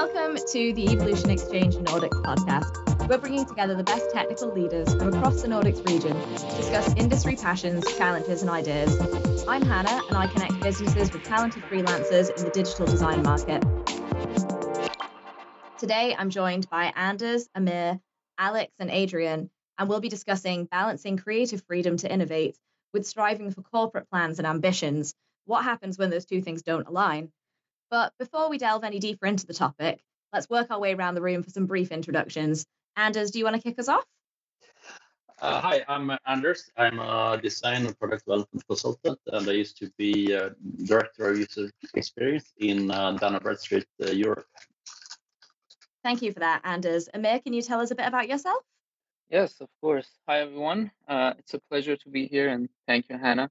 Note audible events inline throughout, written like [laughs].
Welcome to the Evolution Exchange Nordics podcast. We're bringing together the best technical leaders from across the Nordics region to discuss industry passions, challenges, and ideas. I'm Hannah, and I connect businesses with talented freelancers in the digital design market. Today, I'm joined by Anders, Amir, Alex, and Adrien, and we'll be discussing balancing creative freedom to innovate with striving for corporate plans and ambitions. What happens when those two things don't align? But before we delve any deeper into the topic, let's work our way around the room for some brief introductions. Anders, do you want to kick us off? Uh, hi, I'm Anders. I'm a design and product development consultant, and I used to be uh, director of user experience in uh, Dun & Bradstreet uh, Europe. Thank you for that, Anders. Amir, can you tell us a bit about yourself? Yes, of course. Hi, everyone. Uh, it's a pleasure to be here, and thank you, Hannah,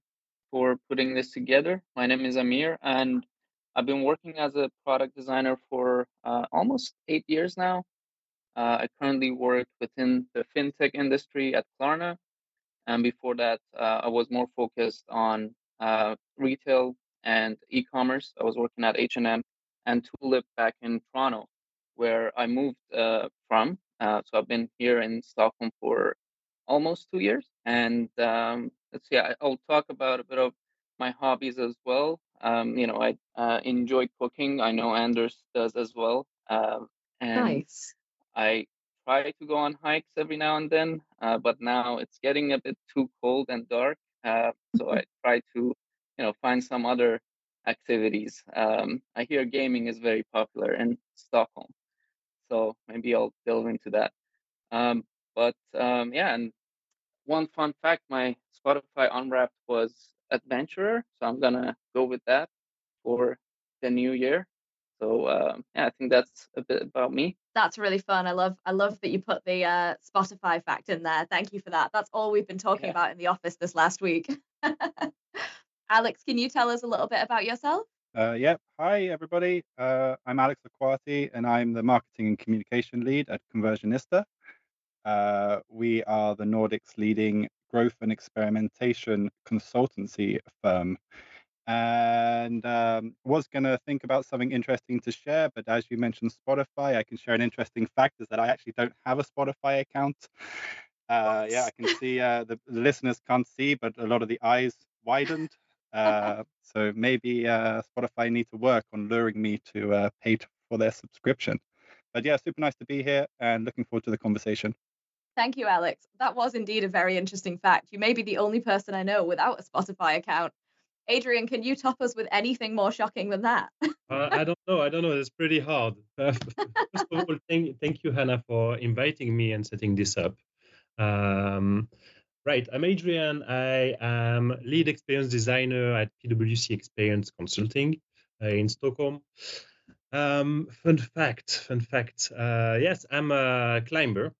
for putting this together. My name is Amir, and I've been working as a product designer for uh, almost eight years now. Uh, I currently work within the fintech industry at Klarna, and before that, uh, I was more focused on uh, retail and e-commerce. I was working at H&M and Tulip back in Toronto, where I moved uh, from. Uh, so I've been here in Stockholm for almost two years, and um, let's see. I'll talk about a bit of my hobbies as well. Um, you know, I uh, enjoy cooking. I know Anders does as well. Um, and Nice. I try to go on hikes every now and then, uh, but now it's getting a bit too cold and dark. Uh, so I try to, you know, find some other activities. Um, I hear gaming is very popular in Stockholm, so maybe I'll delve into that. Um, but um, yeah, and one fun fact: my Spotify Unwrapped was adventurer, so I'm gonna go with that for the new year. So um, yeah, I think that's a bit about me. That's really fun. I love I love that you put the uh, Spotify fact in there. Thank you for that. That's all we've been talking Yeah. about in the office this last week. [laughs] Alex, can you tell us a little bit about yourself? Uh, yep. Hi, everybody. Uh, I'm Alex Arquati, and I'm the marketing and communication lead at Conversionista. Uh, we are the Nordics' leading growth and experimentation consultancy firm. And um, was going to think about something interesting to share, but as you mentioned Spotify, I can share an interesting fact is that I actually don't have a Spotify account. Uh, yeah, I can see uh, the, the listeners can't see, but a lot of the eyes widened. [laughs] Uh, so maybe uh, Spotify need to work on luring me to uh, pay for their subscription. But yeah, super nice to be here and looking forward to the conversation. Thank you, Alex. That was indeed a very interesting fact. You may be the only person I know without a Spotify account. Adrien, can you top us with anything more shocking than that? [laughs] Uh, I don't know. I don't know. It's pretty hard. [laughs] First of all, thank, thank you, Hannah, for inviting me and setting this up. Um, right. I'm Adrien. I am lead experience designer at PwC Experience Consulting uh, in Stockholm. Um, fun fact. Fun fact. Uh, yes, I'm a climber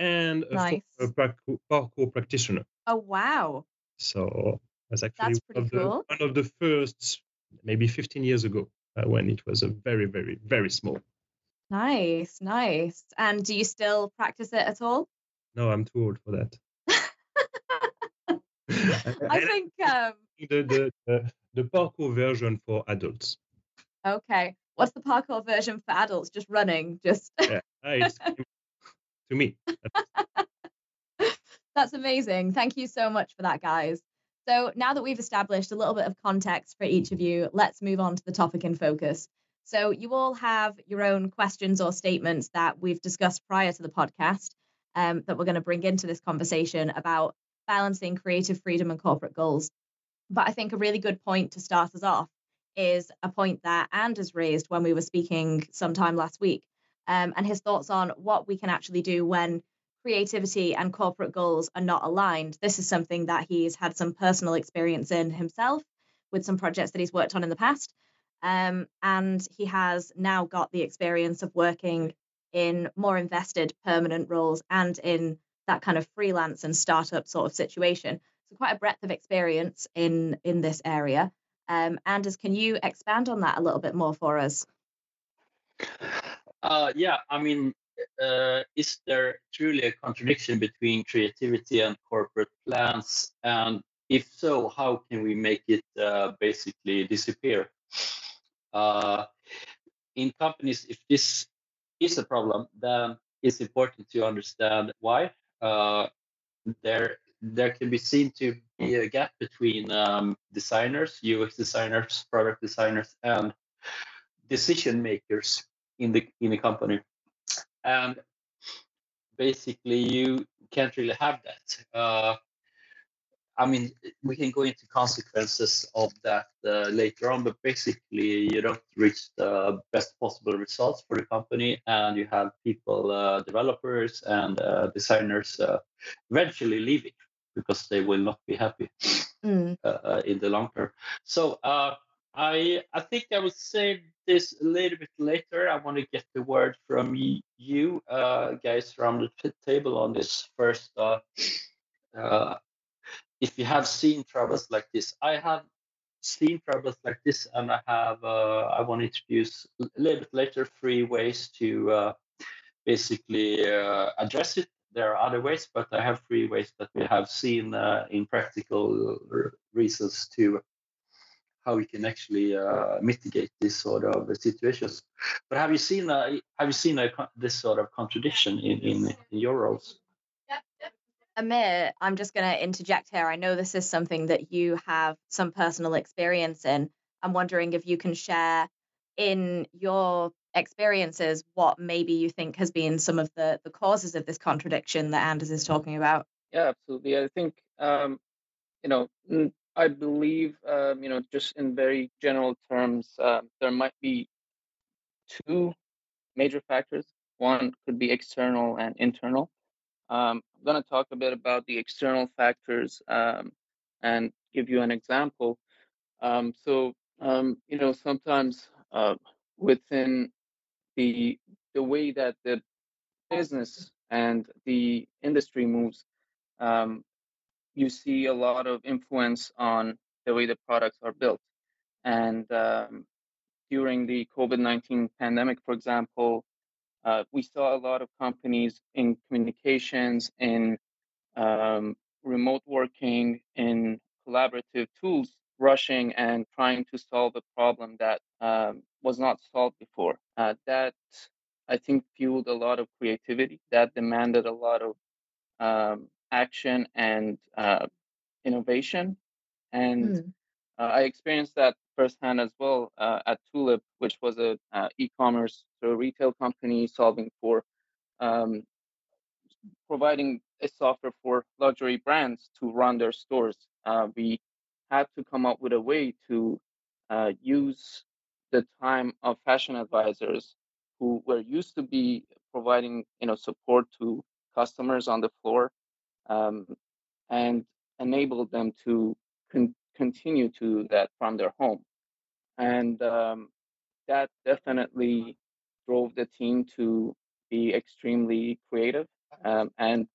and a Nice. parkour, parkour practitioner. Oh, wow. So that's actually one, of the, cool. one of the first, maybe 15 years ago, uh, when it was a very, very, very small. Nice, nice. And do you still practice it at all? No, I'm too old for that. [laughs] I think, um, [laughs] the, the, the, the parkour version for adults. okay. What's the parkour version for adults? Just running, just Yeah, uh, [laughs] it's to me. [laughs] That's amazing. Thank you so much for that, guys. So, now that we've established a little bit of context for each of you, let's move on to the topic in focus. So, you all have your own questions or statements that we've discussed prior to the podcast um, that we're going to bring into this conversation about balancing creative freedom and corporate goals. But I think a really good point to start us off is a point that Anders raised when we were speaking sometime last week, um, and his thoughts on what we can actually do when creativity and corporate goals are not aligned. This is something that he's had some personal experience in himself with some projects that he's worked on in the past. Um, and he has now got the experience of working in more invested permanent roles and in that kind of freelance and startup sort of situation. So quite a breadth of experience in in this area. Um, Anders, can you expand on that a little bit more for us? Uh, yeah, I mean, uh, is there truly a contradiction between creativity and corporate plans? And if so, how can we make it uh, basically disappear? Uh, in companies, if this is a problem, then it's important to understand why. Uh, there, there can be seen to be a gap between um, designers, UX designers, product designers, and decision makers in the in a company. And basically, you can't really have that. Uh, I mean, we can go into consequences of that uh, later on, but basically, you don't reach the best possible results for the company, and you have people, uh, developers, and uh, designers uh, eventually leaving because they will not be happy mm. Uh, in the long term. So, uh, I I think I will say this a little bit later. I want to get the word from you guys from the table on this first if you have seen troubles like this. I have seen troubles like this, and I have uh, I want to introduce a little bit later three ways to uh, basically uh, address it. There are other ways, but I have three ways that we have seen uh, in practical reasons to how we can actually uh, mitigate this sort of situations. But have you seen uh, have you seen a, this sort of contradiction in, in, in your roles? Amir, I'm just going to interject here. I know this is something that you have some personal experience in. I'm wondering if you can share in your experiences what maybe you think has been some of the, the causes of this contradiction that Anders is talking about. Yeah, absolutely. I think, um, you know, I believe, um, you know, just in very general terms, uh, there might be two major factors. One could be external and internal. Um, I'm going to talk a bit about the external factors um, and give you an example. Um, so, um, you know, sometimes uh, within the the way that the business and the industry moves, um, you see a lot of influence on the way the products are built. And um, during the COVID 19 pandemic, for example, uh, we saw a lot of companies in communications, in um, remote working, in collaborative tools rushing and trying to solve a problem that um, was not solved before. Uh, that I think fueled a lot of creativity. That demanded a lot of um, action and uh, innovation. And mm. uh, I experienced that firsthand as well uh, at Tulip, which was a uh, e-commerce so retail company solving for um, providing a software for luxury brands to run their stores. Uh, we had to come up with a way to uh, use the time of fashion advisors who were used to be providing you know support to customers on the floor um, and enable them to con- continue to that from their home. And um, that definitely drove the team to be extremely creative um, and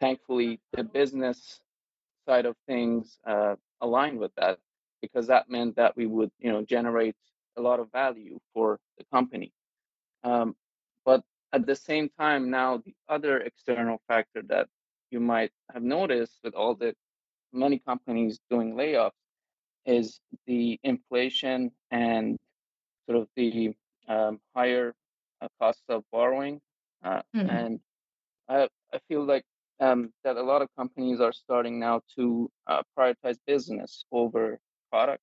thankfully the business side of things uh, aligned with that because that meant that we would you know generate a lot of value for the company. Um, but at the same time now the other external factor that you might have noticed with all the many companies doing layoffs is the inflation and sort of the um, higher uh, cost of borrowing. Uh, mm-hmm. And I, I feel like um, that a lot of companies are starting now to uh, prioritize business over product.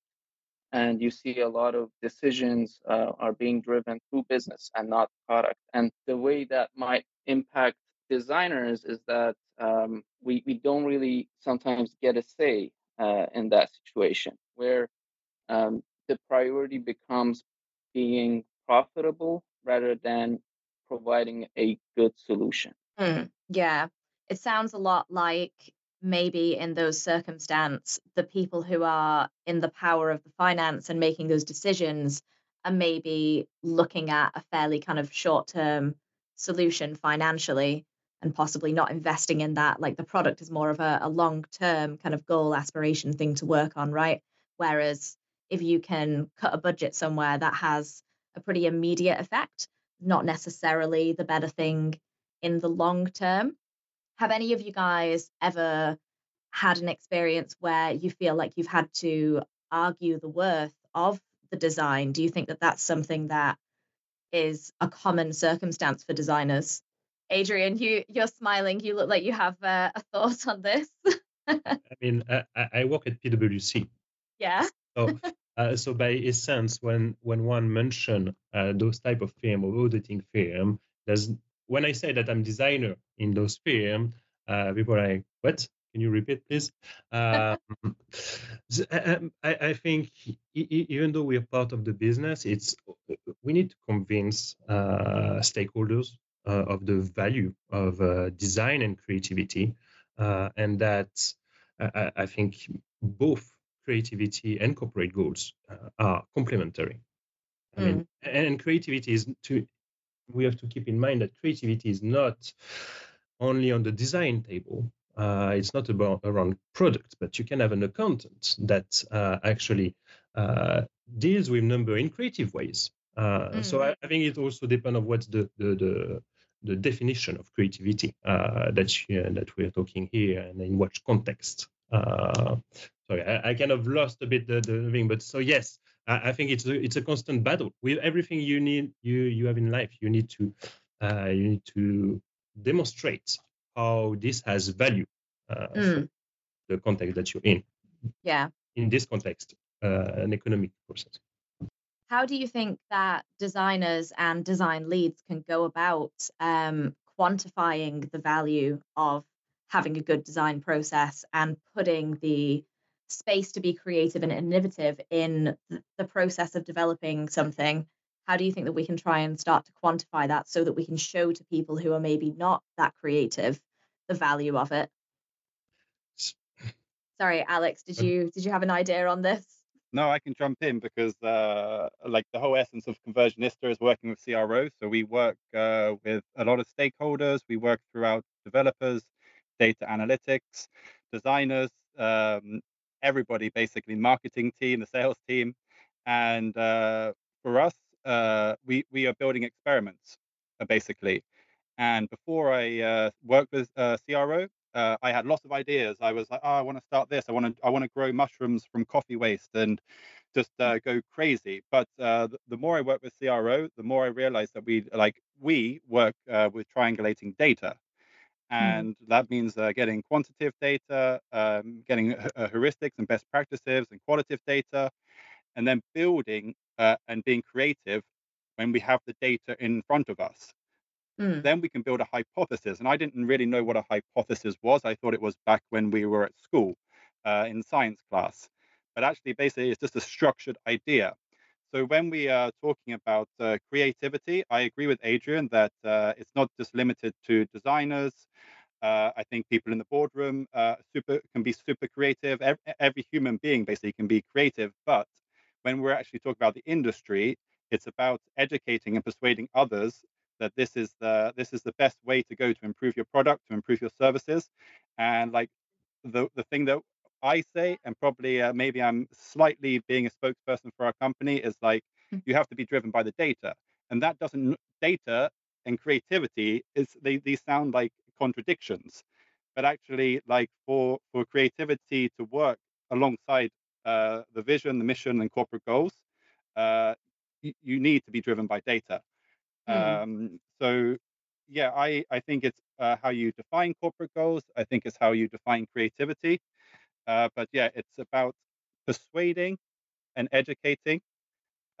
And you see a lot of decisions uh, are being driven through business and not product. And the way that might impact designers is that um, we, we don't really sometimes get a say uh, in that situation where um, the priority becomes being profitable rather than providing a good solution. Mm, yeah, it sounds a lot like maybe in those circumstances, the people who are in the power of the finance and making those decisions are maybe looking at a fairly kind of short term solution financially and possibly not investing in that. Like the product is more of a, a long term kind of goal aspiration thing to work on, right? Whereas if you can cut a budget somewhere that has a pretty immediate effect, not necessarily the better thing in the long term. Have any of you guys ever had an experience where you feel like you've had to argue the worth of the design? Do you think that that's something that is a common circumstance for designers. Adrien, you you're smiling. You look like you have uh, a thought on this. [laughs] I mean, I, I work at PwC. Yeah. So, [laughs] uh, so by essence, when when one mention uh, those type of firm or auditing firm, there's when I say that I'm designer in those firm, uh, people are like, what? Can you repeat, please? Um, [laughs] I, I, think even though we are part of the business, it's we need to convince uh, stakeholders uh, of the value of uh, design and creativity, uh, and that I, I, think both creativity and corporate goals uh, are complementary. I mm. mean, and creativity is to we have to keep in mind that creativity is not only on the design table uh, it's not about around products, but you can have an accountant that uh, actually uh, deals with number in creative ways. Mm. So I, I, think it also depends on what's the, the, the the definition of creativity uh, that that we're talking here and in what context. Uh, sorry, I, I, kind of lost a bit the, the thing, but so yes, I, I, think it's a, it's a constant battle with everything you need you you have in life. You need to uh, you need to demonstrate how this has value uh, mm. the context that you're in. Yeah. In this context, uh, an economic process. How do you think that designers and design leads can go about um, quantifying the value of having a good design process and putting the space to be creative and innovative in the process of developing something? How do you think that we can try and start to quantify that so that we can show to people who are maybe not that creative the value of it? Sorry alex did you did you have an idea on this no i can jump in because uh, like the whole essence of conversionista is working with cro so we work uh, with a lot of stakeholders. We work throughout developers data analytics designers um, everybody basically marketing team the sales team. And uh, for us uh, we we are building experiments uh, basically. And before I uh, worked with CRO, uh, I had lots of ideas. I was like, oh, I want to start this. I want to I want to grow mushrooms from coffee waste and just uh, go crazy. But the, the, more I work with CRO, the more I realized that we like we work with triangulating data. Hmm. And mm. that means getting quantitative data, um, getting heuristics and best practices and qualitative data, and then building uh, and being creative when we have the data in front of us. Mm. Then we can build a hypothesis. And I didn't really know what a hypothesis was. I thought it was back when we were at school uh, in science class. But actually, basically, it's just a structured idea. So when we are talking about uh, creativity, I agree with Adrien that uh, it's not just limited to designers. Uh, I think people in the boardroom uh, super can be super creative. Every, every, human being basically can be creative, but when we're actually talking about the industry, it's about educating and persuading others that this is the this is the best way to go to improve your product, to improve your services, and like the the thing that I say, and probably uh, maybe I'm slightly being a spokesperson for our company, is like mm. you have to be driven by the data, and that doesn't data and creativity is they these sound like contradictions, but actually like for for creativity to work alongside uh, the vision, the mission, and corporate goals, uh, you, you, need to be driven by data. Mm. Um, so, yeah, I, I think it's uh, how you define corporate goals. I think it's how you define creativity. Uh, but yeah, it's about persuading and educating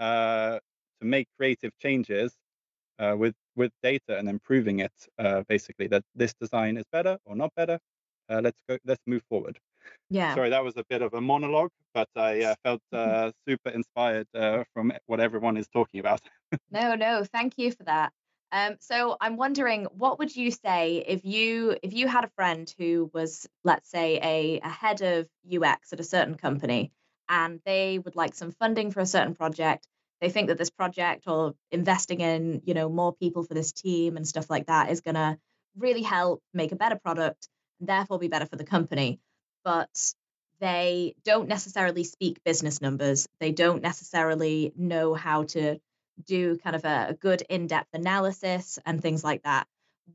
uh, to make creative changes uh, with with data and improving it. basically, that this design is better or not better. let's go. Let's move forward. Yeah. Sorry, that was a bit of a monologue, but I uh, felt [laughs] uh, super inspired uh, from what everyone is talking about. [laughs] no, no, thank you for that. Um, so I'm wondering, what would you say if you if you had a friend who was, let's say, a, a head of UX at a certain company, and they would like some funding for a certain project. They think that this project or investing in, you know, more people for this team and stuff like that is going to really help make a better product and therefore be better for the company but they don't necessarily speak business numbers. They don't necessarily know how to do kind of a, a good in depth analysis and things like that.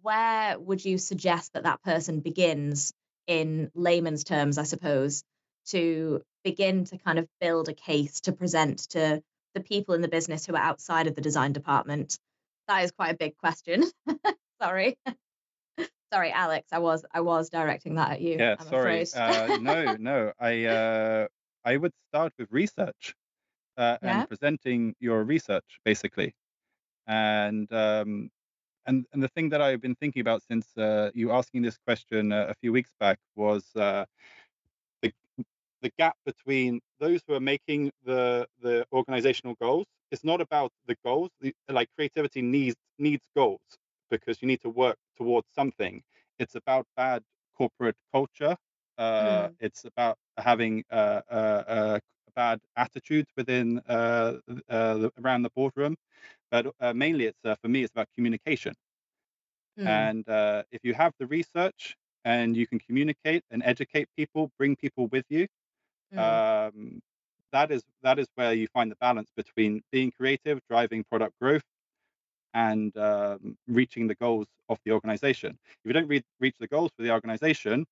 Where would you suggest that that person begins in layman's terms, I suppose, to begin to kind of build a case to present to the people in the business who are outside of the design department? That is quite a big question. [laughs] Sorry. Sorry, Alex. I was I was directing that at you. Yeah, I'm sorry. afraid. Uh, no, no. I uh, I would start with research uh, yeah. and presenting your research basically. And um, and and the thing that I've been thinking about since uh, you asking this question uh, a few weeks back was uh, the the gap between those who are making the the organizational goals. It's not about the goals. The, like creativity needs needs goals because you need to work towards something. It's about bad corporate culture. Uh, Mm, it's about having uh, uh, uh, bad attitudes within uh, uh, the, around the boardroom. But uh, mainly, it's uh, for me, it's about communication. mm, And uh, if you have the research and you can communicate and educate people, bring people with you, mm, um, that is that is where you find the balance between being creative, driving product growth, and um, reaching the goals of the organization. If you don't re- reach the goals for the organization,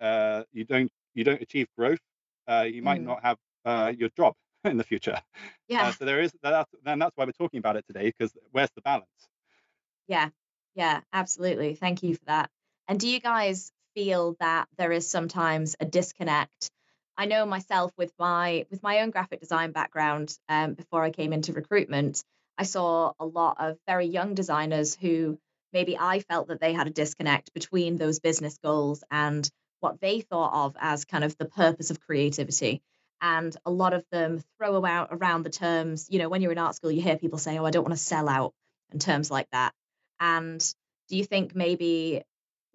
uh, you don't you don't achieve growth. Uh, you might mm. not have uh, your job [laughs] in the future. Uh, Yeah. so there is that, and that's why we're talking about it today. Because where's the balance? Yeah, yeah, absolutely. Thank you for that. And do you guys feel that there is sometimes a disconnect? I know myself with my with my own graphic design background, um, before I came into recruitment, I saw a lot of very young designers who maybe I felt that they had a disconnect between those business goals and what they thought of as kind of the purpose of creativity. And a lot of them throw around the terms, you know, when you're in art school, you hear people say, Oh, I don't want to sell out and terms like that. And do you think maybe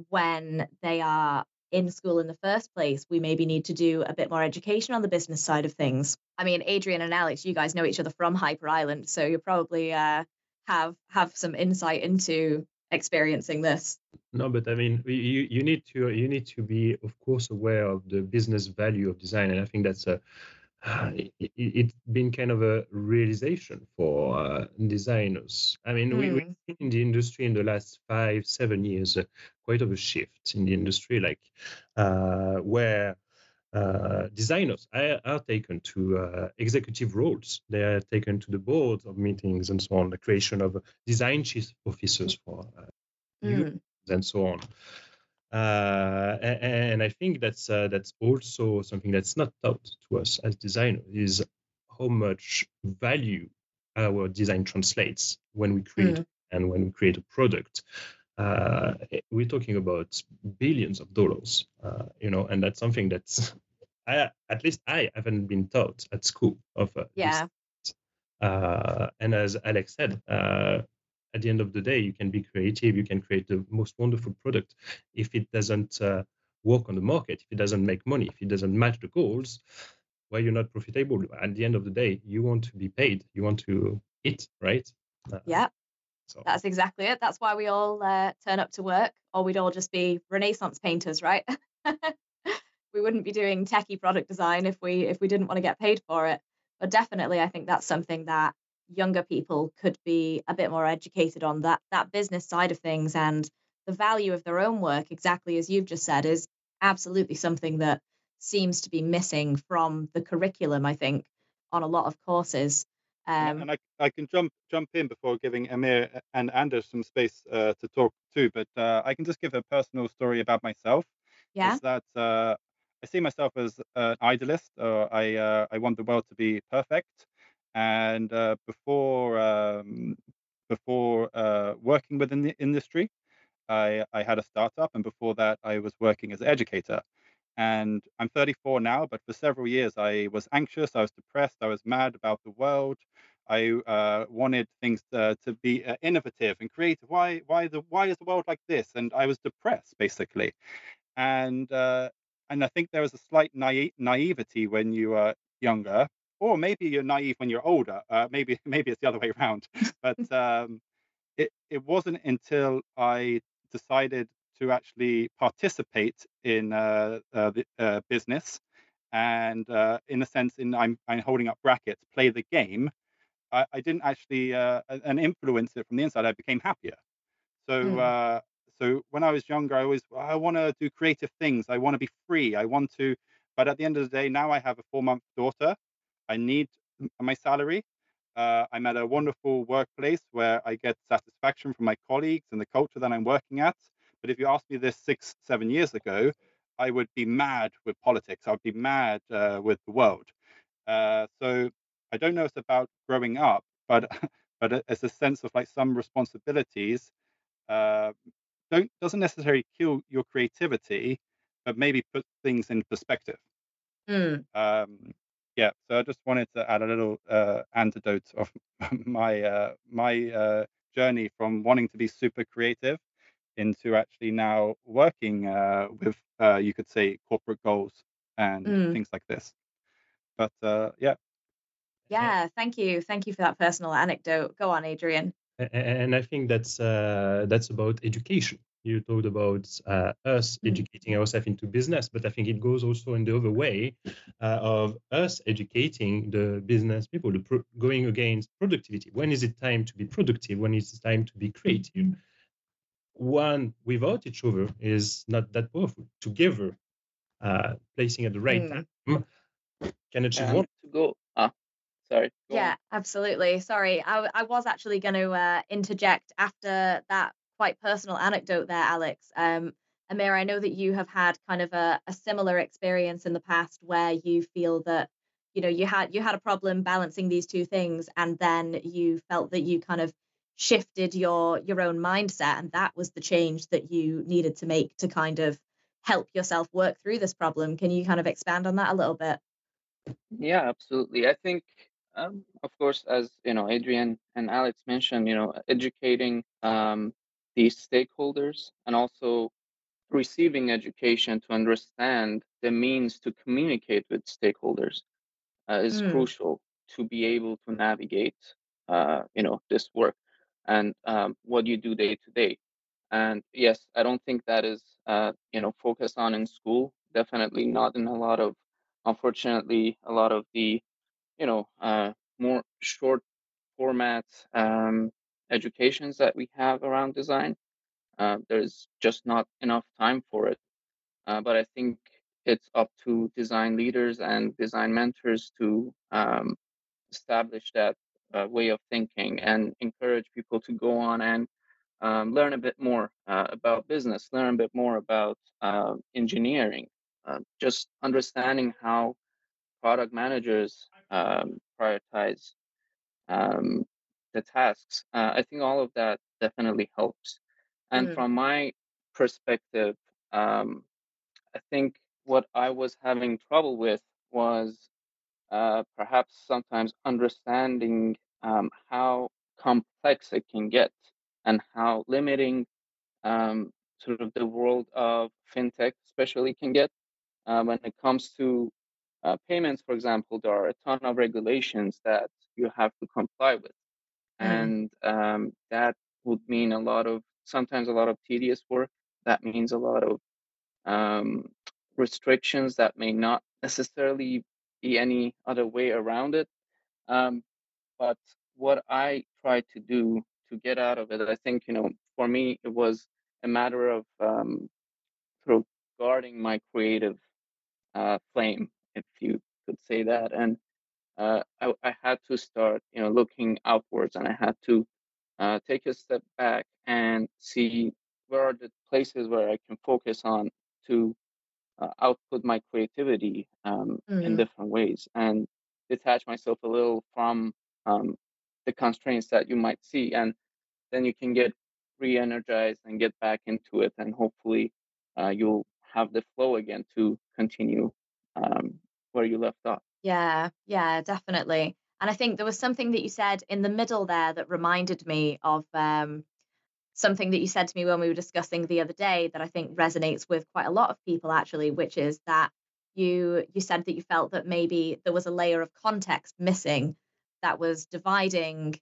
when they are in school in the first place, we maybe need to do a bit more education on the business side of things? I mean, Adrien and Alex, you guys know each other from Hyper Island, so you probably uh, have have some insight into experiencing this. No, but I mean, you you need to you need to be, of course, aware of the business value of design, and I think that's a [sighs] uh, it, it's been kind of a realization for uh, designers. I mean, we, we've Mm, seen in the industry in the last five, seven years uh, quite of a shift in the industry, like uh, where designers are, are taken to uh, executive roles. They are taken to the boards of meetings and so on, the creation of design chief officers for uh, mm, and so on. Uh, and I think that's uh, that's also something that's not taught to us as designers is how much value our design translates when we create mm, and when we create a product. Uh, we're talking about billions of dollars, uh, you know, and that's something that's I, at least I haven't been taught at school of uh, this yeah. uh, and as Alex said, uh, at the end of the day, you can be creative, you can create the most wonderful product. If it doesn't uh, work on the market, if it doesn't make money, if it doesn't match the goals, well, you're not profitable. At the end of the day, you want to be paid, you want to eat, right? Uh, Yeah. So That's exactly it. That's why we all uh, turn up to work, or we'd all just be Renaissance painters, right? [laughs] we wouldn't be doing techie product design if we if we didn't want to get paid for it. But definitely, I think that's something that younger people could be a bit more educated on that that business side of things and the value of their own work. Exactly as you've just said, is absolutely something that seems to be missing from the curriculum. I think on a lot of courses. And, Um, and I, I can jump jump in before giving Amir and Anders some space uh, to talk too. But uh, I can just give a personal story about myself. yeah. Is that uh, I see myself as an idealist. I uh, I want the world to be perfect. And uh, before um, before uh, working within the industry, I I had a startup, and before that, I was working as an educator. And I'm 34 now, but for several years I was anxious, I was depressed, I was mad about the world. I uh, wanted things to, to be uh, innovative and creative. Why, why the, why is the world like this? And I was depressed, basically. And uh, and I think there was a slight naive, naivety when you are younger, or maybe you're naive when you're older. Uh, maybe [laughs] maybe it's the other way around. But [laughs] um, it it wasn't until I decided to actually participate in uh, uh, the uh, business. And uh, in a sense in I'm, I'm holding up brackets play the game. I, I didn't actually uh, a- and influence it from the inside. I became happier. So Mm, uh, so when I was younger I always I want to do creative things. I want to be free. I want to but at the end of the day now I have a four month daughter. I need my salary. Uh, I'm at a wonderful workplace where I get satisfaction from my colleagues and the culture that I'm working at. But if you asked me this six, seven years ago, I would be mad with politics. I would be mad uh, with the world. Uh, so I don't know it's about growing up, but [laughs] but it's a sense of like some responsibilities. Uh, don't doesn't necessarily kill your creativity, but maybe put things in perspective. Mm. Um, yeah, so I just wanted to add a little uh, antidote of [laughs] my uh, my uh, journey from wanting to be super creative into actually now working uh, with, uh, you could say, corporate goals and Mm. things like this. But uh, yeah, Yeah, thank you. Thank you for that personal anecdote. Go on, Adrien. A- a- and I think that's uh, that's about education. You talked about uh, us Mm. educating ourselves into business, but I think it goes also in the other way uh, of us educating the business people, the pro- going against productivity. When is it time to be productive? When is it time to be creative? One without each other is not that powerful. Together, uh, placing at the right Mm. time, can achieve And one. to go, ah, sorry. go on. Yeah, absolutely. Sorry, I was actually going to uh, interject after that quite personal anecdote there, Alex. Um, Amir, I know that you have had kind of a, a similar experience in the past where you feel that you know you had you had a problem balancing these two things, and then you felt that you kind of shifted your your own mindset, and that was the change that you needed to make to kind of help yourself work through this problem. Can you kind of expand on that a little bit? Yeah, absolutely. I think, um, of course, as you know, Adrien and Alex mentioned, you know, educating um, these stakeholders and also receiving education to understand the means to communicate with stakeholders uh, is Mm. crucial to be able to navigate, uh, you know, this work and um, what you do day to day. And yes, I don't think that is, uh, you know, focused on in school. Definitely not in a lot of, unfortunately, a lot of the, you know, uh, more short format um, educations that we have around design. Uh, there's just not enough time for it. Uh, but I think it's up to design leaders and design mentors to um, establish that uh, way of thinking and encourage people to go on and um, learn a bit more uh, about business, learn a bit more about uh, engineering, uh, just understanding how product managers um, prioritize um, the tasks. Uh, I think all of that definitely helps. And Mm. from my perspective, um, I think what I was having trouble with was uh, perhaps sometimes understanding um, how complex it can get and how limiting um, sort of the world of fintech especially can get uh, when it comes to uh, payments for example there are a ton of regulations that you have to comply with Mm. and um, that would mean a lot of sometimes a lot of tedious work that means a lot of um, restrictions that may not necessarily be any other way around it. Um, but what I try to do to get out of it, I think, you know, for me, it was a matter of um, sort of guarding my creative uh, flame, if you could say that. And uh, I, I had to start, you know, looking outwards and I had to uh, take a step back and see where are the places where I can focus on to uh, output my creativity um, in Mm. different ways and detach myself a little from um, the constraints that you might see and then you can get re-energized and get back into it and hopefully uh, you'll have the flow again to continue um, where you left off Yeah, yeah, definitely. And I think there was something that you said in the middle there that reminded me of um, something that you said to me when we were discussing the other day that I think resonates with quite a lot of people actually, which is that you you said that you felt that maybe there was a layer of context missing that was dividing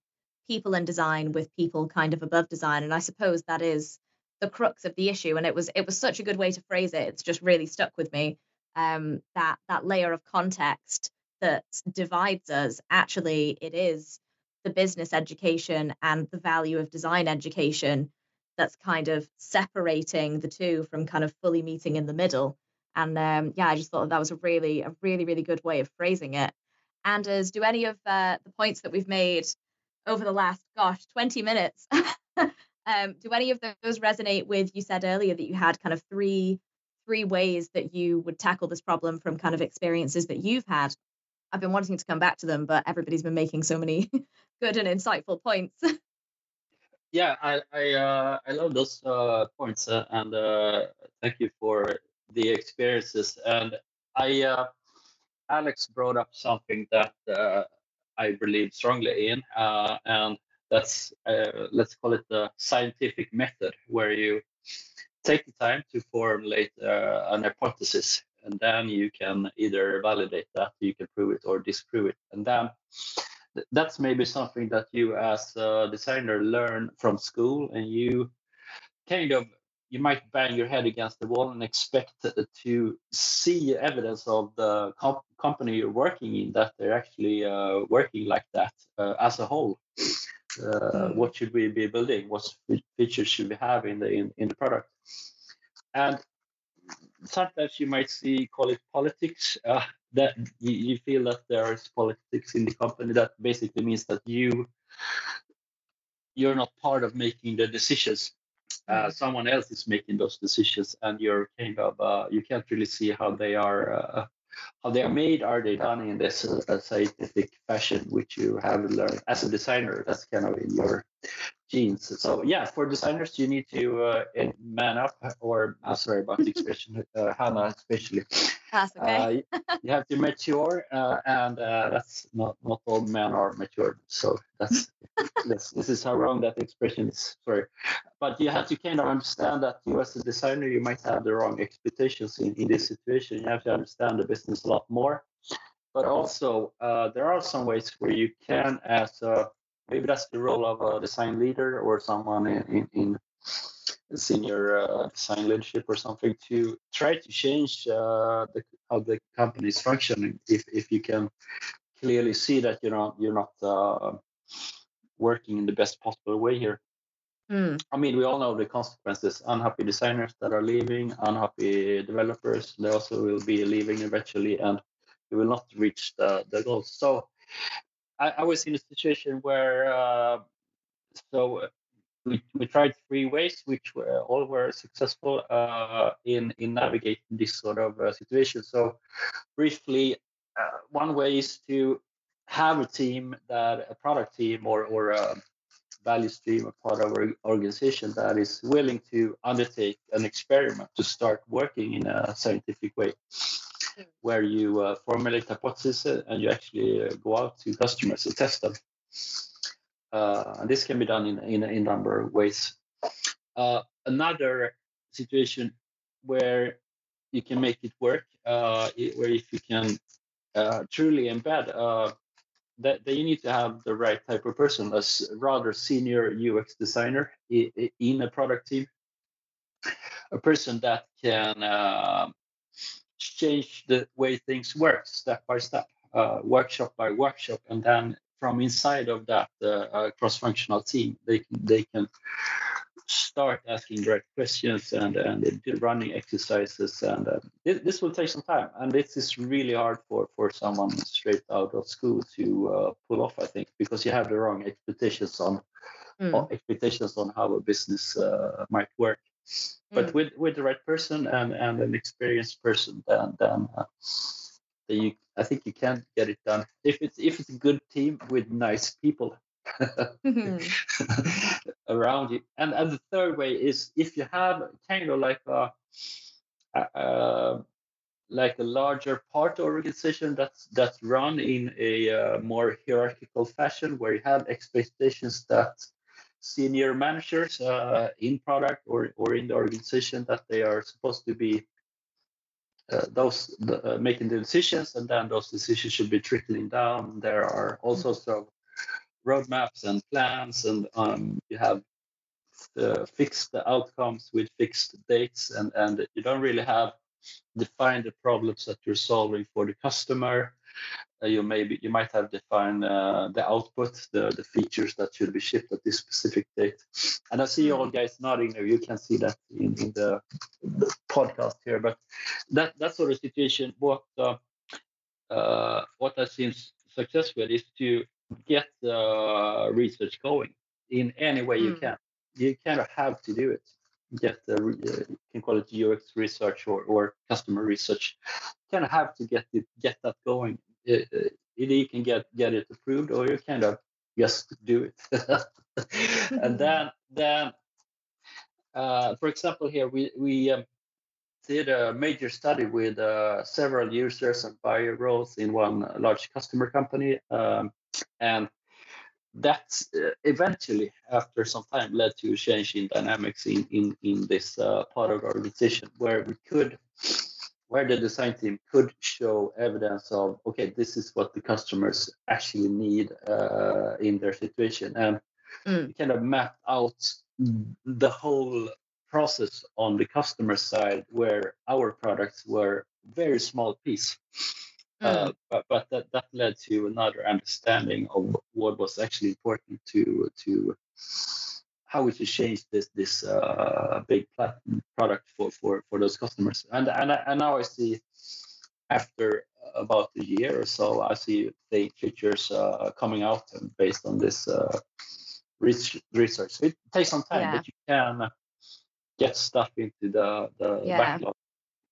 people in design with people kind of above design. And I suppose that is the crux of the issue. And it was it was such a good way to phrase it. It's just really stuck with me. Um, that that layer of context that divides us actually it is the business education and the value of design education that's kind of separating the two from kind of fully meeting in the middle and um, yeah i just thought that was a really a really really good way of phrasing it Anders, do any of uh, the points that we've made over the last, gosh, 20 minutes, [laughs] um, do any of those resonate with you said earlier that you had kind of three three ways that you would tackle this problem from kind of experiences that you've had? I've been wanting to come back to them, but everybody's been making so many [laughs] good and insightful points. [laughs] yeah, I I, uh, I love those uh, points, uh, and uh, thank you for the experiences. And I, uh, Alex brought up something that uh, I believe strongly in, and that's let's call it the scientific method, where you take the time to formulate an hypothesis and then you can either validate that, you can prove it or disprove it, and then that's maybe something that you as a designer learn from school and you kind of you might bang your head against the wall and expect to see evidence of the comp- company you're working in that they're actually uh, working like that uh, as a whole. Uh, mm. What should we be building? What features should we have in the in, in the product? And sometimes you might see call it politics uh, that you, you feel that there is politics in the company that basically means that you you're not part of making the decisions. Uh, mm. someone else is making those decisions and you're kind of uh, you can't really see how they are uh, how they are made. Are they done in this uh, scientific fashion which you have learned as a designer? That's kind of in your genes. So yeah, for designers, you need to uh, man up, or uh, sorry about the expression, [laughs] uh, Hannah especially. That's okay. Uh, you have to mature, uh, and uh, that's not not all men are mature. So that's this, this is how wrong that expression is. Sorry, but you have to kind of understand that you as a designer, you might have the wrong expectations in in this situation. You have to understand the business a lot more. But also, there are some ways where you can, as a maybe that's the role of a design leader or someone in, in, in senior uh, design leadership or something to try to change uh, the, how the company is functioning. If, if you can clearly see that you're not you're not uh, working in the best possible way here. Mm. i mean we all know the consequences. Unhappy designers that are leaving unhappy developers they also will be leaving eventually and you will not reach the, the goals. So I, I was in a situation where uh, so uh, we, we tried three ways, which were all were successful uh, in in navigating this sort of uh, situation. So briefly, uh, one way is to have a team that a product team or or a value stream, a part of our organization that is willing to undertake an experiment to start working in a scientific way where you uh, formulate hypotheses and you actually uh, go out to customers and test them. Uh, and this can be done in, in, in a number of ways. Uh, another situation where you can make it work, where if you can truly embed that, that you need to have the right type of person, a rather senior UX designer in a product team, a person that can change the way things work step by step, uh, workshop by workshop, and then from inside of that uh, cross-functional team, they can, they can start asking right questions and and running exercises. And uh, this, this, will take some time, and this is really hard for for someone straight out of school to uh, pull off. I think because you have the wrong expectations on. Mm. expectations on how a business uh, might work but mm. with with the right person and and an experienced person then then uh, you i think you can get it done if it's if it's a good team with nice people mm-hmm. [laughs] around you and and the third way is if you have kind of like a, a like a larger part organization that's that's run in a uh, more hierarchical fashion where you have expectations that senior managers uh, in product or, or in the organization that they are supposed to be uh, those uh, making the decisions and then those decisions should be trickling down. There are all sorts of roadmaps and plans and um, you have uh, fixed outcomes with fixed dates and, and you don't really have defined the problems that you're solving for the customer you maybe you might have defined uh, the output, the, the features that should be shipped at this specific date. And I see all guys nodding there. You can see that in, in the, the, podcast here. But that that sort of situation, what uh, uh, what I've seen success with is to get the research going in any way you Mm. can. You kind of have to do it. Get the uh, you can call it UX research or, or customer research. Kind of have to get it get that going. Uh, uh, Either you can get get it approved or you kind of just do it. [laughs] and then [laughs] then uh, for example here we we um, did a major study with uh, several users and buyer roles in one large customer company um, and that uh, eventually after some time led to a change in dynamics in in, in this uh, part of the organization where we could where the design team could show evidence of okay this is what the customers actually need uh, in their situation. And Mm. we kind of mapped out the whole process on the customer side where our products were very small piece. Uh, but, but that, that led to another understanding of what was actually important to to how we should change this this uh, big product for, for for those customers and and, and now I see after about a year or so I see the features uh, coming out based on this uh, research So it takes some time Yeah. but you can get stuff into the the Yeah. backlog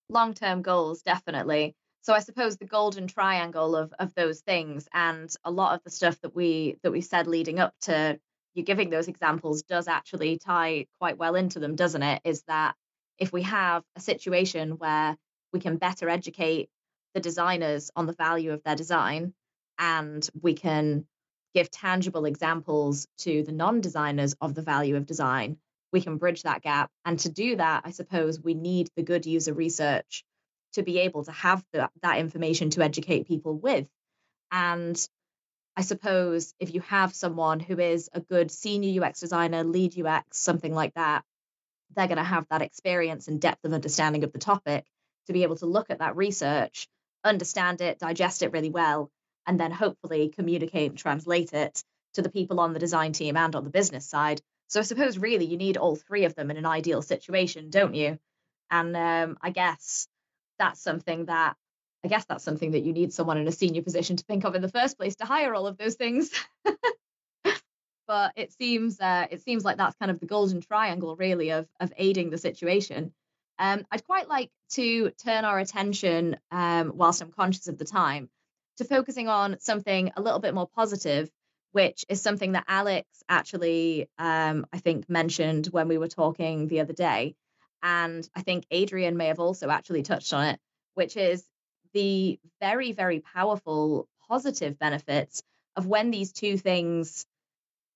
long term goals definitely so i suppose the golden triangle of of those things and a lot of the stuff that we that we said leading up to you giving those examples does actually tie quite well into them doesn't it is that if we have a situation where we can better educate the designers on the value of their design and we can give tangible examples to the non-designers of the value of design we can bridge that gap. And to do that, I suppose we need the good user research to be able to have the, that information to educate people with. And I suppose if you have someone who is a good senior UX designer, lead UX, something like that, they're going to have that experience and depth of understanding of the topic to be able to look at that research, understand it, digest it really well, and then hopefully communicate and translate it to the people on the design team and on the business side so I suppose really you need all three of them in an ideal situation, don't you? And um, I guess that's something that I guess that's something that you need someone in a senior position to think of in the first place to hire all of those things. [laughs] but it seems uh, it seems like that's kind of the golden triangle really of of aiding the situation. Um, I'd quite like to turn our attention, um, whilst I'm conscious of the time, to focusing on something a little bit more positive which is something that Alex actually, um, I think, mentioned when we were talking the other day. And I think Adrien may have also actually touched on it, which is the very, very powerful positive benefits of when these two things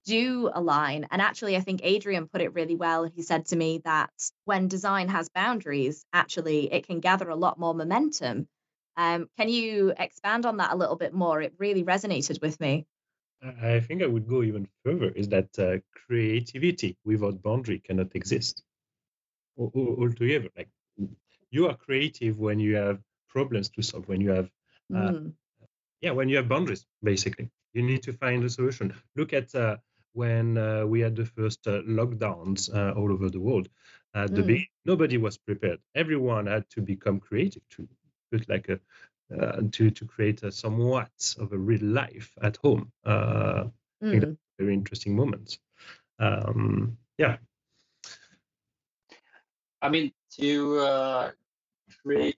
do align. And actually, I think Adrien put it really well. He said to me that when design has boundaries, actually, it can gather a lot more momentum. Um, can you expand on that a little bit more? It really resonated with me. I think I would go even further is that uh, creativity without boundary cannot exist al- al- altogether. Like you are creative when you have problems to solve, when you have, uh, Mm. yeah, when you have boundaries, basically. You need to find a solution. Look at uh, when uh, we had the first uh, lockdowns uh, all over the world. At the Mm. beginning, nobody was prepared. Everyone had to become creative to put like a uh, to to create a somewhat of a real life at home. Uh, Mm. very interesting moments. Um, yeah, I mean, to uh, create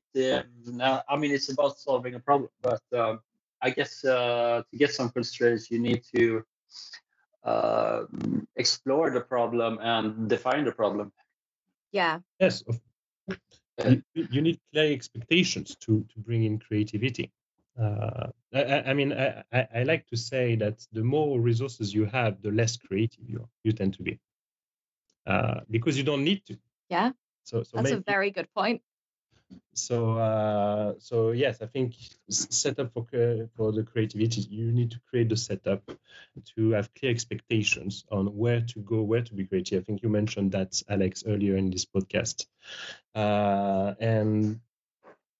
now, I mean, it's about solving a problem, but um, I guess uh, to get some constraints, you need to uh, explore the problem and define the problem. Yeah. yes. Of, you, you need clear expectations to to bring in creativity. Uh, I, I- I mean, I, I, I like to say that the more resources you have, the less creative you you tend to be, uh, because you don't need to. Yeah. So, so That's maybe, a very good point. So uh, so yes i think setup for for the creativity you need to create the setup to have clear expectations on where to go where to be creative. I think you mentioned that alex earlier in this podcast. Uh, and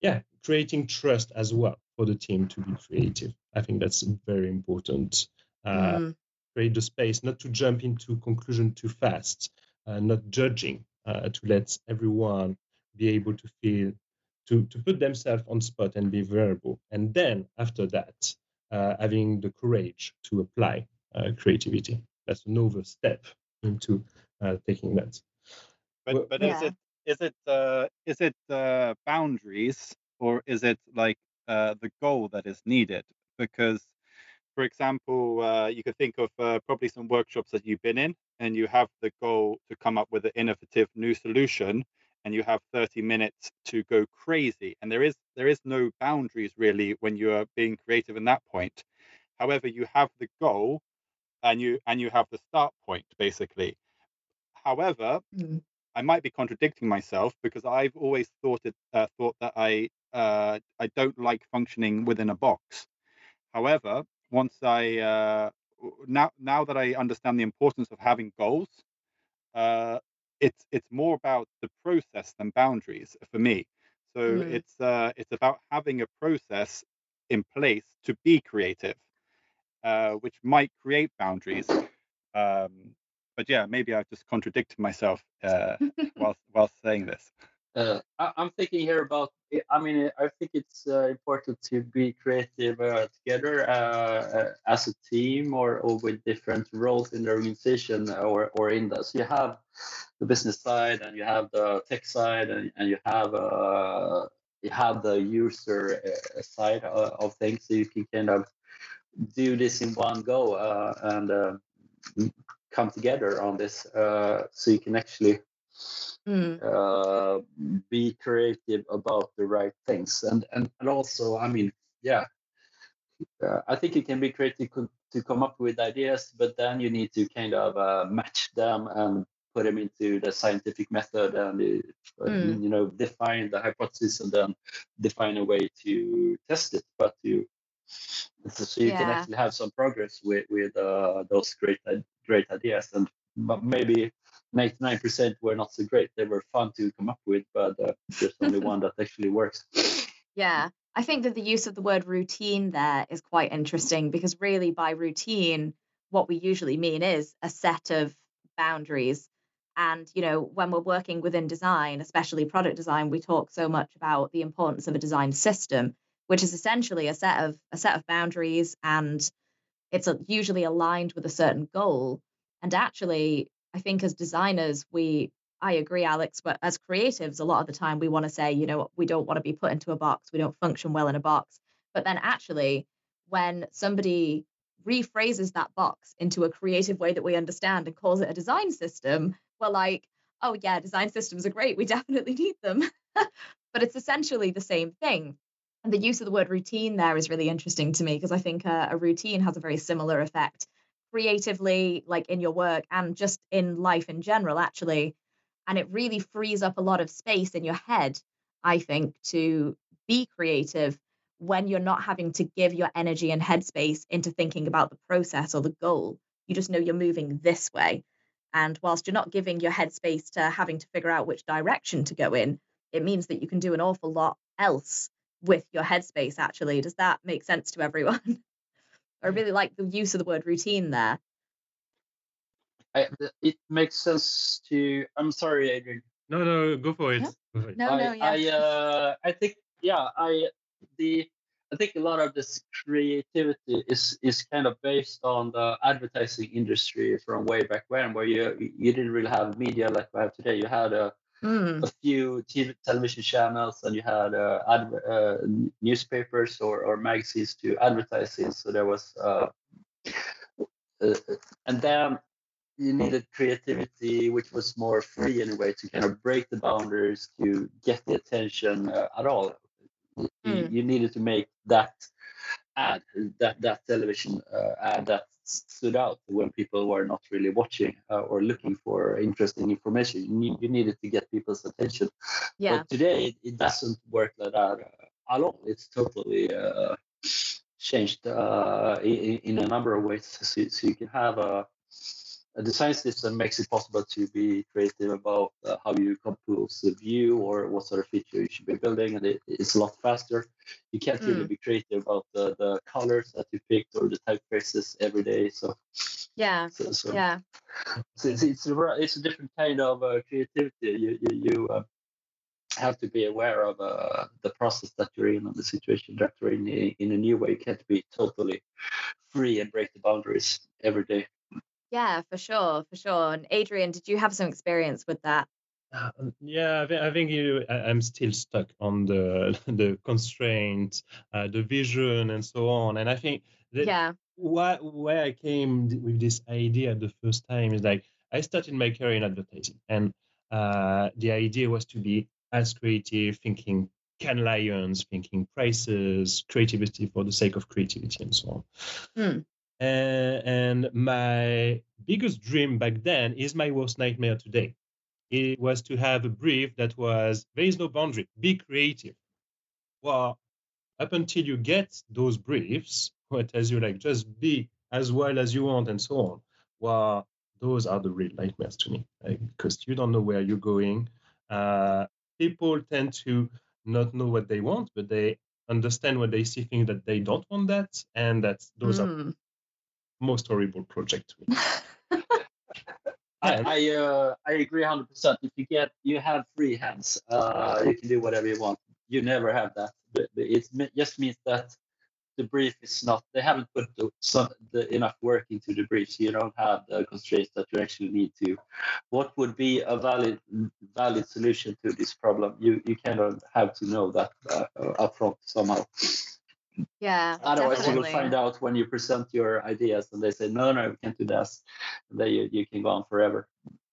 yeah creating trust as well for the team to be creative. I think that's very important. Uh, Mm. create the space not to jump into conclusion too fast uh, not judging uh, to let everyone be able to feel to, to put themselves on spot and be vulnerable and then after that uh, having the courage to apply uh, creativity. That's another step into uh, taking that. But Well- but is Yeah. it is it uh, is it uh, boundaries or is it like uh, the goal that is needed? Because, for example, uh, you could think of uh, probably some workshops that you've been in, and you have the goal to come up with an innovative new solution, and you have 30 minutes to go crazy, and there is there is no boundaries really when you are being creative in that point. However, you have the goal, and you and you have the start point basically. However, Mm. I might be contradicting myself because I've always thought it uh, thought that I uh, I don't like functioning within a box. However, once I uh, now now that I understand the importance of having goals, uh, it's it's more about the process than boundaries for me. So Mm. it's uh, it's about having a process in place to be creative, uh, which might create boundaries. Um, but yeah, maybe I've just contradicted myself uh, [laughs] while while saying this. Uh, I, I'm thinking here about. I mean, I think it's uh, important to be creative uh, together uh, uh, as a team or, or with different roles in the organization or or in this. You have the business side and you have the tech side and, and you have uh, you have the user side of things. So you can kind of do this in one go and come together on this, so you can actually Mm. uh, be creative about the right things. And and, and also i mean yeah. Uh, i think you can be creative co- to come up with ideas but then you need to kind of uh, match them and put them into the scientific method and uh, Mm. you know define the hypothesis and then define a way to test it. But you so, you can actually have some progress with with uh, those great great ideas. And but maybe 99% were not so great. They were fun to come up with, but uh, there's only [laughs] one that actually works. Yeah. I think that the use of the word routine there is quite interesting because really by routine, what we usually mean is a set of boundaries. And, you know, when we're working within design, especially product design, we talk so much about the importance of a design system, which is essentially a set of a set of boundaries and it's usually aligned with a certain goal. And actually, I think as designers, we I agree, Alex, but as creatives, a lot of the time we want to say, you know, we don't want to be put into a box. We don't function well in a box. But then actually, when somebody rephrases that box into a creative way that we understand and calls it a design system, we're like, oh, yeah, design systems are great. We [laughs] definitely need them. but it's essentially the same thing. And the use of the word routine there is really interesting to me because I think a, a routine has a very similar effect creatively, like in your work and just in life in general, actually. And it really frees up a lot of space in your head, I think, to be creative when you're not having to give your energy and headspace into thinking about the process or the goal. You just know you're moving this way. And whilst you're not giving your headspace to having to figure out which direction to go in, it means that you can do an awful lot else with your headspace, actually. Does that make sense to everyone? [laughs] I really like the use of the word routine there. I, it makes sense to. I'm sorry, Adrien. No, no, go for it. Yeah. Go for it. No, I, no, yeah. I, uh, I think, yeah, I the. I think a lot of this creativity is is kind of based on the advertising industry from way back when, where you you didn't really have media like we have today. You had a Mm, a few TV, television channels and you had uh, adver- uh, newspapers or, or magazines to advertise in. So there was, uh, uh, and then you needed creativity, which was more free in a way to kind of break the boundaries to get the attention uh, at all. You, Mm. you needed to make that ad, that that television uh, ad that stood out when people were not really watching uh, or looking for interesting information. You, need, you needed to get people's attention. yeah. But today it, it doesn't work like that uh, at all. It's totally uh, changed uh, in, in a number of ways. So, so you can have a, a design system makes it possible to be creative about uh, how you compose the view or what sort of feature you should be building, and it, it's a lot faster. You can't really be creative about the, the colors that you picked or the typefaces every day. So, Yeah. so, so Yeah. [laughs] so it's it's a, it's a different kind of uh, creativity. You you you, uh, have to be aware of uh, the process that you're in and the situation that you're in in a new way. You can't be totally free and break the boundaries every day. Yeah, for sure, for sure. And Adrien, did you have some experience with that? Uh, yeah, I think, I think you, I, am still stuck on the [laughs] the constraint, uh, the vision, and so on. And I think that yeah, why, where I came with this idea the first time is like I started my career in advertising, and uh, the idea was to be as creative, thinking Cannes Lions, thinking prices, creativity for the sake of creativity, and so on. Mm. And my biggest dream back then is my worst nightmare today it was to have a brief that was there is no boundary, be creative. Well, up until you get those briefs, [laughs] what as you like just be as well as you want and so on. Well, those are the real nightmares to me like, because you don't know where you're going. Uh, people tend to not know what they want, but they understand what they see things that they don't want that, and that those mm. are hmm. Most horrible projects. [laughs] I I, uh, I agree 100. percent If you get you have free hands, uh, you can do whatever you want. You never have that. It just means that the brief is not. They haven't put the, some, the, enough work into the brief, so you don't have the constraints that you actually need to. What would be a valid valid solution to this problem? You you kind of have to know that uh, upfront somehow. Yeah. Otherwise, definitely. you will find out when you present your ideas and they say, no, no, we can't do this. And then you, you can go on forever.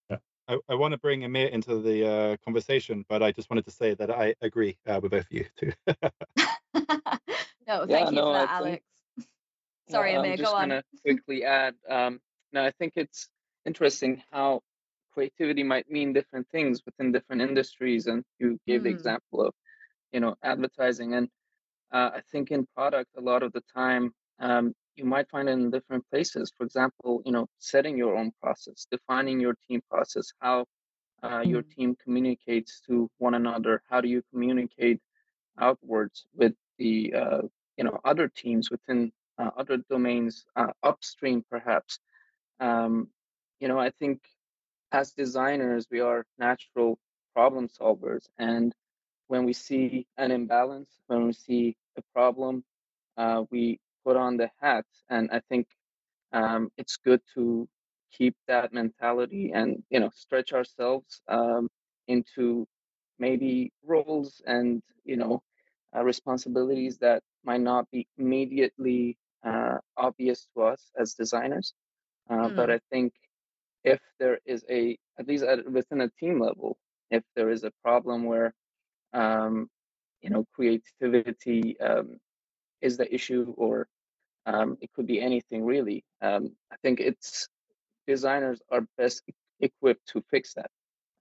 Yeah. I, I want to bring Amir into the uh, conversation, but I just wanted to say that I agree uh, with both of you too. [laughs] no, thank yeah, you no, for that, Alex. Sorry, Amir, go on. I'm just going to quickly add. Um, no, I think it's interesting how creativity might mean different things within different industries. And you gave mm. the example of, you know, advertising. And uh, I think in product, a lot of the time, um, you might find it in different places. For example, you know, setting your own process, defining your team process, how uh, your mm. team communicates to one another. How do you communicate outwards with the uh, you know other teams within uh, other domains uh, upstream, perhaps? Um, you know, I think as designers, we are natural problem solvers, and when we see an imbalance, when we see a problem, uh, we put on the hat. And I think um, it's good to keep that mentality and you know stretch ourselves um, into maybe roles and you know uh, responsibilities that might not be immediately uh, obvious to us as designers. Uh, mm. But I think if there is a at least at, within a team level, if there is a problem where um, you know creativity um, is the issue or um, it could be anything really um, i think it's designers are best equipped to fix that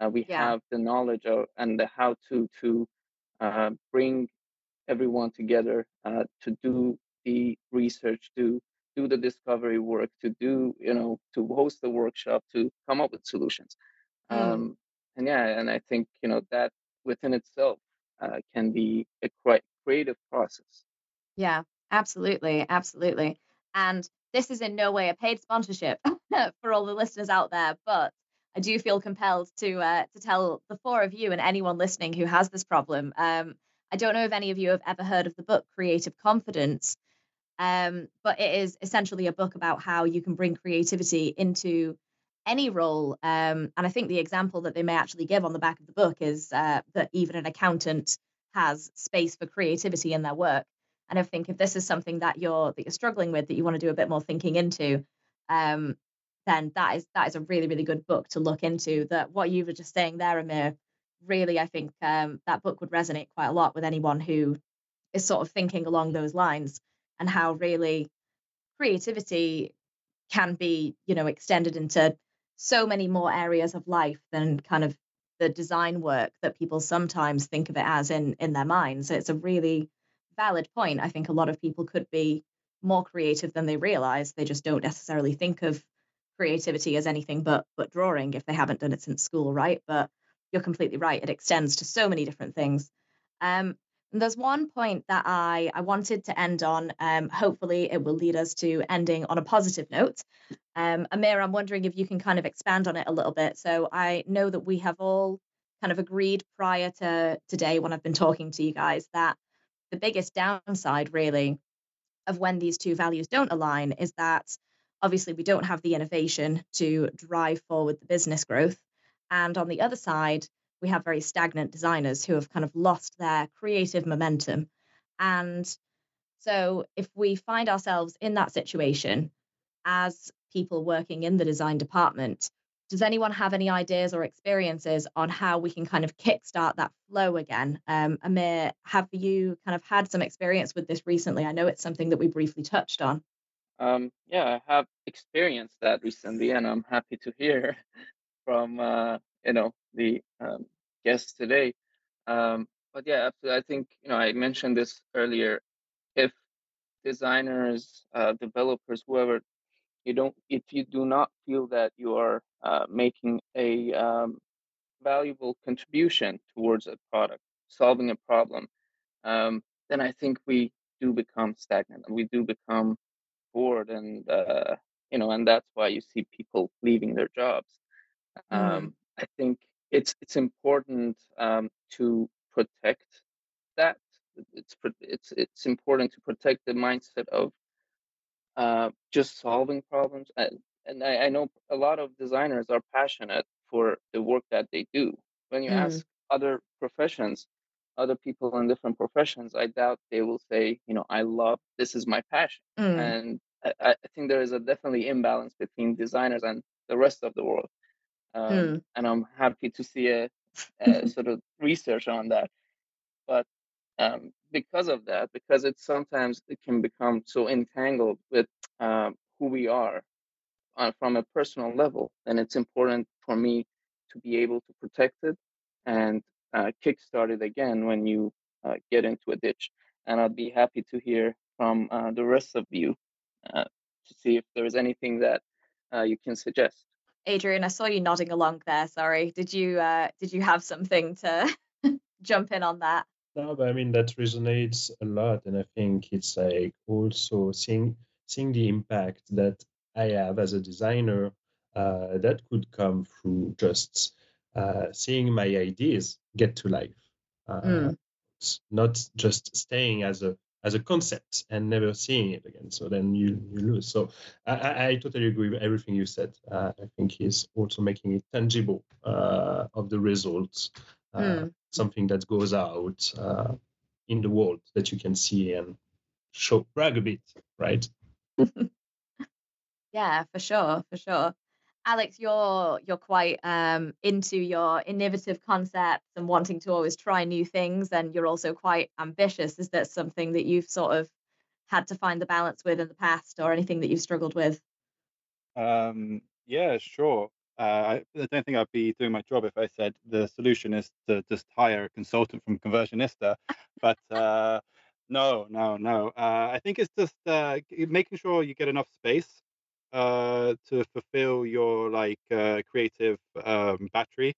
uh, we yeah. have the knowledge of, and the how to to uh, bring everyone together uh, to do the research to do the discovery work to do you know to host the workshop to come up with solutions mm. um, and yeah and i think you know that within itself uh, can be a quite creative process. Yeah, absolutely, absolutely. And this is in no way a paid sponsorship [laughs] for all the listeners out there, but I do feel compelled to uh, to tell the four of you and anyone listening who has this problem. Um, I don't know if any of you have ever heard of the book Creative Confidence, um, but it is essentially a book about how you can bring creativity into any role. Um, and I think the example that they may actually give on the back of the book is uh, that even an accountant has space for creativity in their work. And I think if this is something that you're that you're struggling with, that you want to do a bit more thinking into, um, then that is that is a really really good book to look into. That what you were just saying there, Amir, really I think um, that book would resonate quite a lot with anyone who is sort of thinking along those lines and how really creativity can be you know extended into so many more areas of life than kind of the design work that people sometimes think of it as in in their minds. It's a really valid point. I think a lot of people could be more creative than they realize. They just don't necessarily think of creativity as anything but but drawing if they haven't done it since school, right? But you're completely right. It extends to so many different things. Um, and there's one point that I, I wanted to end on. Um, hopefully, it will lead us to ending on a positive note. Um, Amir, I'm wondering if you can kind of expand on it a little bit. So I know that we have all kind of agreed prior to today when I've been talking to you guys that the biggest downside, really, of when these two values don't align is that obviously we don't have the innovation to drive forward the business growth. And on the other side, we have very stagnant designers who have kind of lost their creative momentum. And so if we find ourselves in that situation as people working in the design department, does anyone have any ideas or experiences on how we can kind of kickstart that flow again? Um, Amir, have you kind of had some experience with this recently? I know it's something that we briefly touched on. Um, yeah, I have experienced that recently, and I'm happy to hear [laughs] from uh, you know the um, guests today. Um, but yeah, I think you know I mentioned this earlier. If designers, uh, developers, whoever you don't if you do not feel that you are uh, making a um, valuable contribution towards a product solving a problem um, then i think we do become stagnant and we do become bored and uh, you know and that's why you see people leaving their jobs um, mm. i think it's it's important um, to protect that it's it's it's important to protect the mindset of uh, just solving problems. And, and I, I, know a lot of designers are passionate for the work that they do. When you mm. ask other professions, other people in different professions, I doubt they will say, you know, I love this is my passion. Mm. And I, I, think there is a definitely imbalance between designers and the rest of the world. Um, mm. And I'm happy to see a, a [laughs] sort of research on that. But um, because of that, because it's sometimes it can become so entangled with um, who we are uh, from a personal level, then it's important for me to be able to protect it and uh, kickstart it again when you uh, get into a ditch. And I'd be happy to hear from uh, the rest of you uh, to see if there's anything that uh, you can suggest. Adrien, I saw you nodding along there. Sorry, did you uh, did you have something to [laughs] jump in on that? No, but I mean that resonates a lot, and I think it's like also seeing seeing the impact that I have as a designer uh, that could come through just uh, seeing my ideas get to life, uh, mm. not just staying as a as a concept and never seeing it again. So then you, you lose. So I, I, totally agree with everything you said. Uh, I think he's also making it tangible uh, of the results mm. something that goes out uh, in the world that you can see and show brag a bit, right? [laughs] yeah, for sure, for sure. Alex, you're you're quite um, into your innovative concepts and wanting to always try new things, and you're also quite ambitious. Is that something that you've sort of had to find the balance with in the past, or anything that you've struggled with? Um, yeah, sure. Uh, I don't think I'd be doing my job if I said the solution is to just hire a consultant from Conversionista. but uh, [laughs] no, no, no. Uh, I think it's just uh, making sure you get enough space uh, to fulfill your like uh, creative um, battery.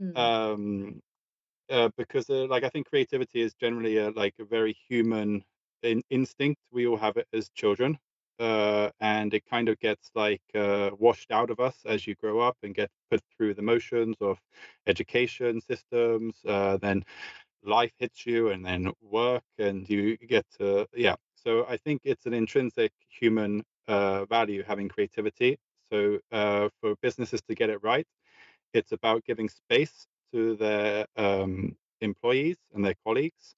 Mm. Um, because like I think creativity is generally a, like a very human in- instinct. We all have it as children uh, and it kind of gets like uh, washed out of us as you grow up and get put through the motions of education systems. Uh, then life hits you, and then work, and you get to yeah. So I think it's an intrinsic human uh, value having creativity. So uh, for businesses to get it right, it's about giving space to their um, employees and their colleagues.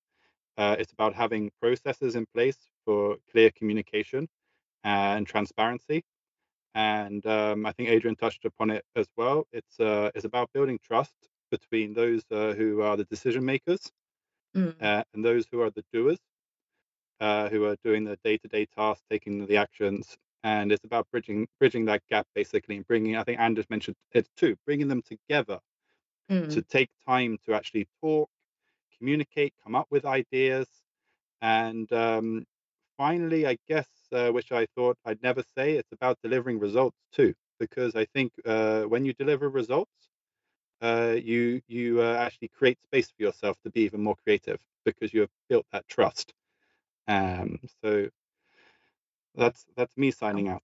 Uh, it's about having processes in place for clear communication and transparency. And um, I think Adrien touched upon it as well. It's uh, it's about building trust between those uh, who are the decision makers mm. uh, and those who are the doers, uh, who are doing the day-to-day tasks, taking the actions. And it's about bridging bridging that gap basically, and bringing. I think Anders mentioned it too, bringing them together mm. to take time to actually talk, communicate, come up with ideas, and um, finally, I guess, uh, which I thought I'd never say, it's about delivering results too, because I think uh, when you deliver results, uh, you you uh, actually create space for yourself to be even more creative because you have built that trust. Um, so that's that's me signing out.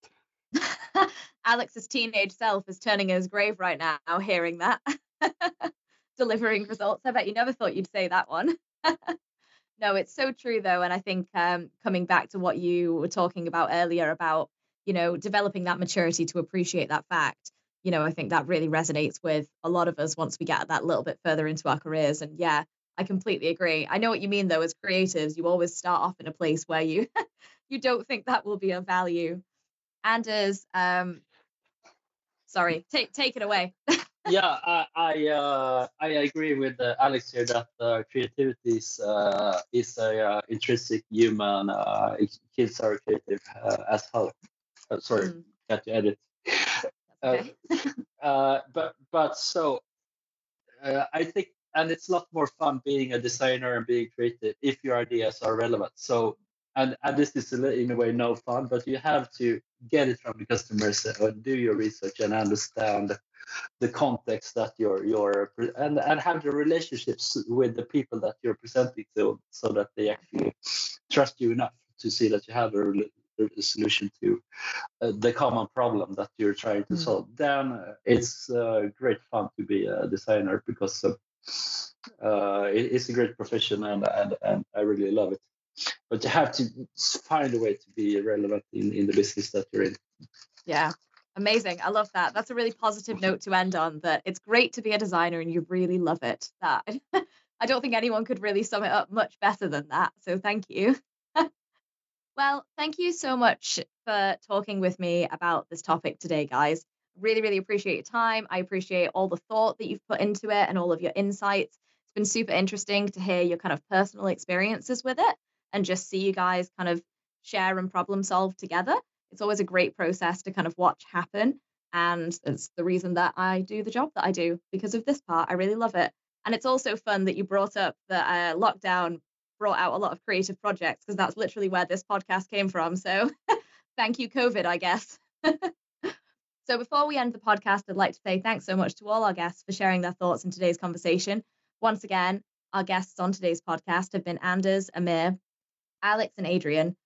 [laughs] Alex's teenage self is turning in his grave right now, hearing that. [laughs] delivering results. I bet you never thought you'd say that one. [laughs] no, it's so true though, and I think um, coming back to what you were talking about earlier about you know developing that maturity to appreciate that fact. You know, I think that really resonates with a lot of us once we get that little bit further into our careers. And yeah, I completely agree. I know what you mean though. As creatives, you always start off in a place where you [laughs] you don't think that will be of value. And as um, sorry, take take it away. yeah, [laughs] I I, uh, I agree with uh, Alex here that uh, creativity is uh, is a uh, intrinsic human. Uh, kids are creative as hell. sorry, mm. had to edit. Okay. [laughs] but but so I think and it's a lot more fun being a designer and being creative if your ideas are relevant. So, and, and this is in a way no fun, but you have to get it from the customers and do your research and understand the context that you're you're and and have the relationships with the people that you're presenting to, so that they actually trust you enough to see that you have a, a solution to uh, the common problem that you're trying to mm. solve. Then uh, it's uh, great fun to be a designer because uh, it, it's a great profession and, and, and I really love it. But you have to find a way to be relevant in, in the business that you're in. Yeah, amazing. I love that. That's a really positive note to end on. That it's great to be a designer and you really love it. That [laughs] I don't think anyone could really sum it up much better than that. So thank you. [laughs] well, thank you so much for talking with me about this topic today, guys really, really appreciate your time. I appreciate all the thought that you've put into it and all of your insights. It's been super interesting to hear your kind of personal experiences with it and just see you guys kind of share and problem solve together. It's always a great process to kind of watch happen. And it's the reason that I do the job that I do because of this part. I really love it. And it's also fun that you brought up that uh, lockdown brought out a lot of creative projects because that's literally where this podcast came from. So [laughs] thank you, COVID, I guess. [laughs] So before we end the podcast, I'd like to say thanks so much to all our guests for sharing their thoughts in today's conversation. Once again, our guests on today's podcast have been Anders, Amir, Alex, and Adrien.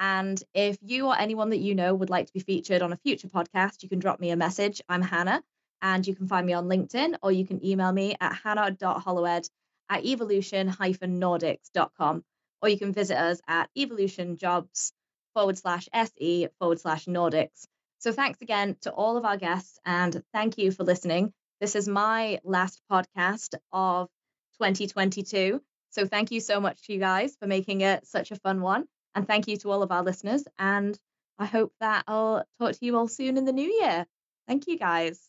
And if you or anyone that you know would like to be featured on a future podcast, you can drop me a message. I'm Hannah, and you can find me on LinkedIn or you can email me at hannah.hollowed at evolution-nordics.com or you can visit us at evolutionjobs forward slash se forward slash nordics. So thanks again to all of our guests and thank you for listening. This is my last podcast of 2022. So thank you so much to you guys for making it such a fun one. And thank you to all of our listeners. And I hope that I'll talk to you all soon in the new year. Thank you guys.